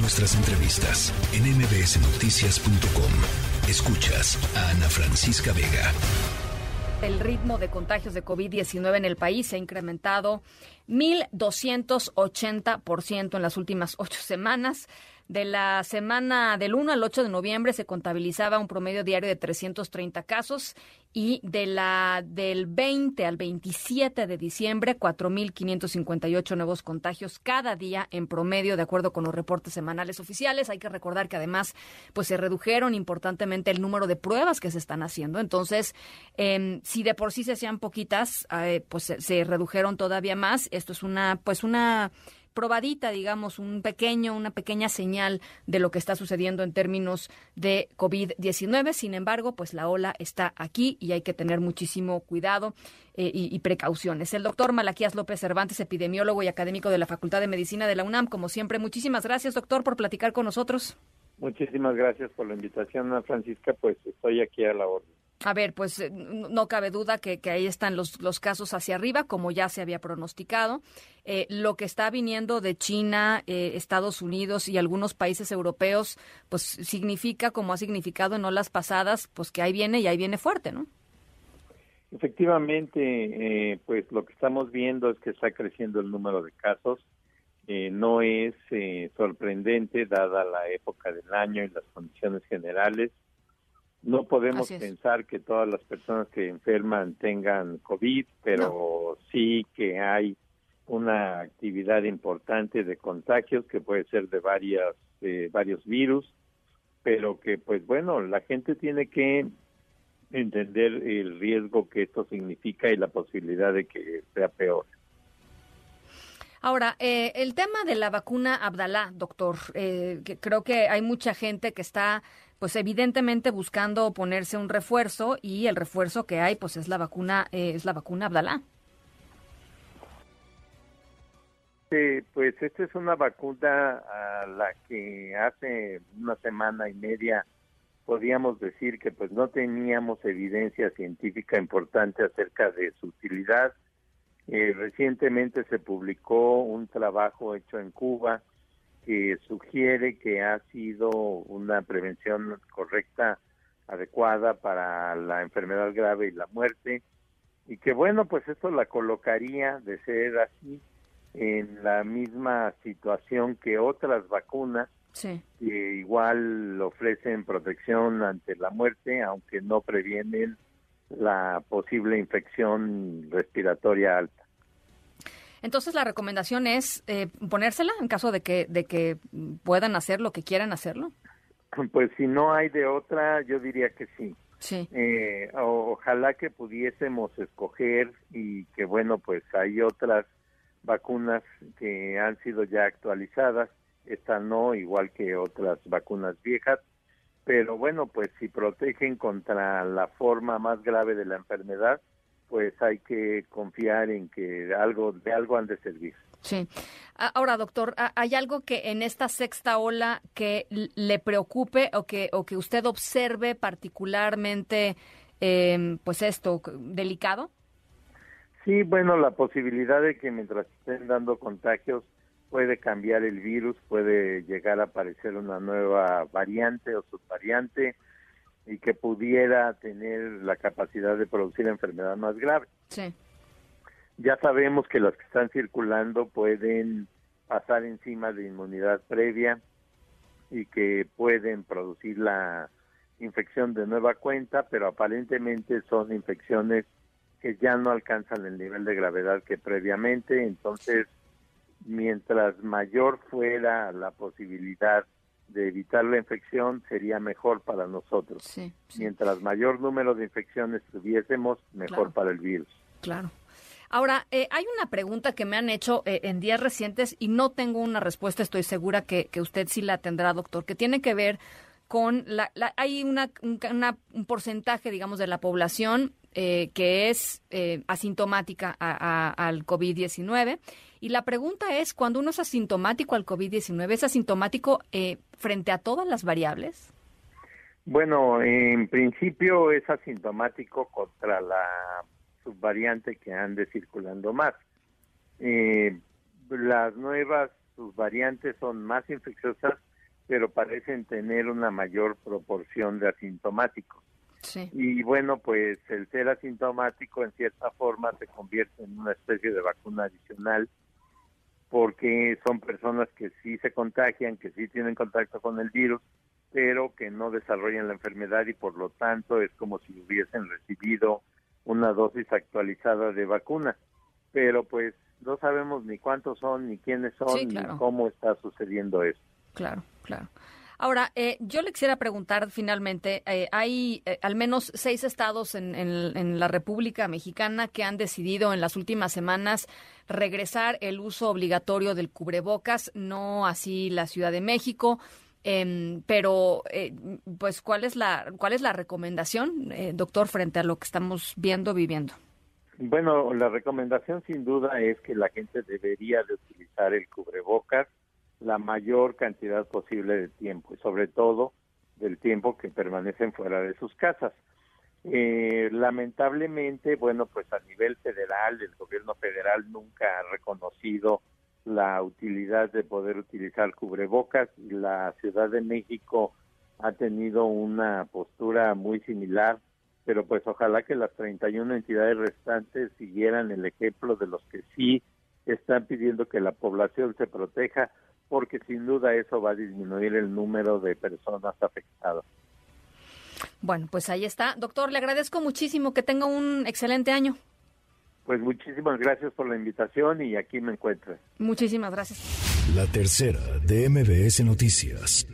Nuestras entrevistas en mbsnoticias.com. Escuchas a Ana Francisca Vega. El ritmo de contagios de COVID-19 en el país se ha incrementado 1.280% en las últimas ocho semanas. De la semana del 1 al 8 de noviembre se contabilizaba un promedio diario de 330 casos y de la del 20 al 27 de diciembre 4.558 nuevos contagios cada día en promedio de acuerdo con los reportes semanales oficiales. Hay que recordar que además pues se redujeron importantemente el número de pruebas que se están haciendo. Entonces, eh, si de por sí se hacían poquitas, eh, pues se, se redujeron todavía más. Esto es una pues una probadita, digamos, un pequeño, una pequeña señal de lo que está sucediendo en términos de COVID-19. Sin embargo, pues la ola está aquí y hay que tener muchísimo cuidado eh, y, y, precauciones. El doctor Malaquías López Cervantes, epidemiólogo y académico de la Facultad de Medicina de la UNAM, como siempre, muchísimas gracias, doctor, por platicar con nosotros. Muchísimas gracias por la invitación, Francisca. Pues estoy aquí a la orden. A ver, pues eh, no cabe duda que, ahí están los, los, casos hacia arriba, como ya se había pronosticado. Eh, lo que está viniendo de China, eh, Estados Unidos y algunos países europeos, pues significa, como ha significado en olas pasadas, pues que ahí viene y ahí viene fuerte, ¿no? Efectivamente, eh, pues lo que estamos viendo es que está creciendo el número de casos. no es sorprendente dada la época del año y las condiciones generales no podemos pensar que todas las personas que enferman tengan COVID, pero no. sí que hay una actividad importante de contagios que puede ser de varias de varios virus, pero que pues bueno, la gente tiene que entender el riesgo que esto significa y la posibilidad de que sea peor. Ahora, eh, el tema de la vacuna Abdalá, doctor, eh, que creo que hay mucha gente que está pues evidentemente buscando ponerse un refuerzo y el refuerzo que hay pues es la vacuna eh, es la vacuna Abdalá. Sí, pues esta es una vacuna a la que hace una semana y media podíamos decir que pues no teníamos evidencia científica importante acerca de su utilidad. Eh, recientemente se publicó un trabajo hecho en Cuba que sugiere que ha sido una prevención correcta, adecuada para la enfermedad grave y la muerte, y que bueno, pues esto la colocaría de ser así en la misma situación que otras vacunas sí. que igual ofrecen protección ante la muerte, aunque no previenen la posible infección respiratoria alta. Entonces la recomendación es eh, ponérsela en caso de que de que puedan hacer lo que quieran hacerlo. Pues si no hay de otra, yo diría que sí. Sí. Eh, ojalá que pudiésemos escoger y que bueno, pues hay otras vacunas que han sido ya actualizadas, esta no, igual que otras vacunas viejas, pero bueno, pues si protegen contra la forma más grave de la enfermedad, pues hay que confiar en que algo de algo han de servir. Sí. Ahora, doctor, ¿hay algo que en esta sexta ola que le preocupe o que o que usted observe particularmente, eh, pues esto delicado? Sí, bueno, la posibilidad de que mientras estén dando contagios puede cambiar el virus, puede llegar a aparecer una nueva variante o subvariante y que pudiera tener la capacidad de producir enfermedad más grave. Sí. Ya sabemos que las que están circulando pueden pasar encima de inmunidad previa y que pueden producir la infección de nueva cuenta, pero aparentemente son infecciones que ya no alcanzan el nivel de gravedad que previamente, entonces mientras mayor fuera la posibilidad de evitar la infección sería mejor para nosotros. Sí, sí. Mientras mayor número de infecciones tuviésemos, mejor Claro. para el virus. Claro. Ahora, eh, hay una pregunta que me han hecho eh, en días recientes y no tengo una respuesta, estoy segura que, que usted sí la tendrá, doctor, que tiene que ver con la, la- hay una, un, una- un porcentaje, digamos, de la población eh, que es eh, asintomática a- al COVID-19. Y la pregunta es, cuando uno es asintomático al COVID-19, ¿es asintomático eh, frente a todas las variables? Bueno, en principio es asintomático contra la subvariante que ande circulando más. Eh, las nuevas subvariantes son más infecciosas, pero parecen tener una mayor proporción de asintomáticos. Y bueno, pues el ser asintomático en cierta forma se convierte en una especie de vacuna adicional porque son personas que sí se contagian, que sí tienen contacto con el virus, pero que no desarrollan la enfermedad y por lo tanto es como si hubiesen recibido una dosis actualizada de vacuna. Pero pues no sabemos ni cuántos son, ni quiénes son, ni cómo está sucediendo eso. Claro, claro. Ahora, eh, yo le quisiera preguntar finalmente, eh, hay eh, al menos seis estados en, en, la República Mexicana que han decidido en las últimas semanas regresar el uso obligatorio del cubrebocas, no así la Ciudad de México. Em, pero, pues, ¿cuál es la cuál es la recomendación, doctor, frente a lo que estamos viendo viviendo? Bueno, la recomendación sin duda es que la gente debería de utilizar el cubrebocas la mayor cantidad posible de tiempo y sobre todo del tiempo que permanecen fuera de sus casas. Eh, lamentablemente, bueno, pues a nivel federal, el gobierno federal nunca ha reconocido la utilidad de poder utilizar cubrebocas y la Ciudad de México ha tenido una postura muy similar, pero pues ojalá que las 31 entidades restantes siguieran el ejemplo de los que sí están pidiendo que la población se proteja porque sin duda eso va a disminuir el número de personas afectadas. Bueno, pues ahí está. Doctor, le agradezco muchísimo que tenga un excelente año. Pues muchísimas gracias por la invitación y aquí me encuentro. Muchísimas gracias. La tercera de MBS Noticias.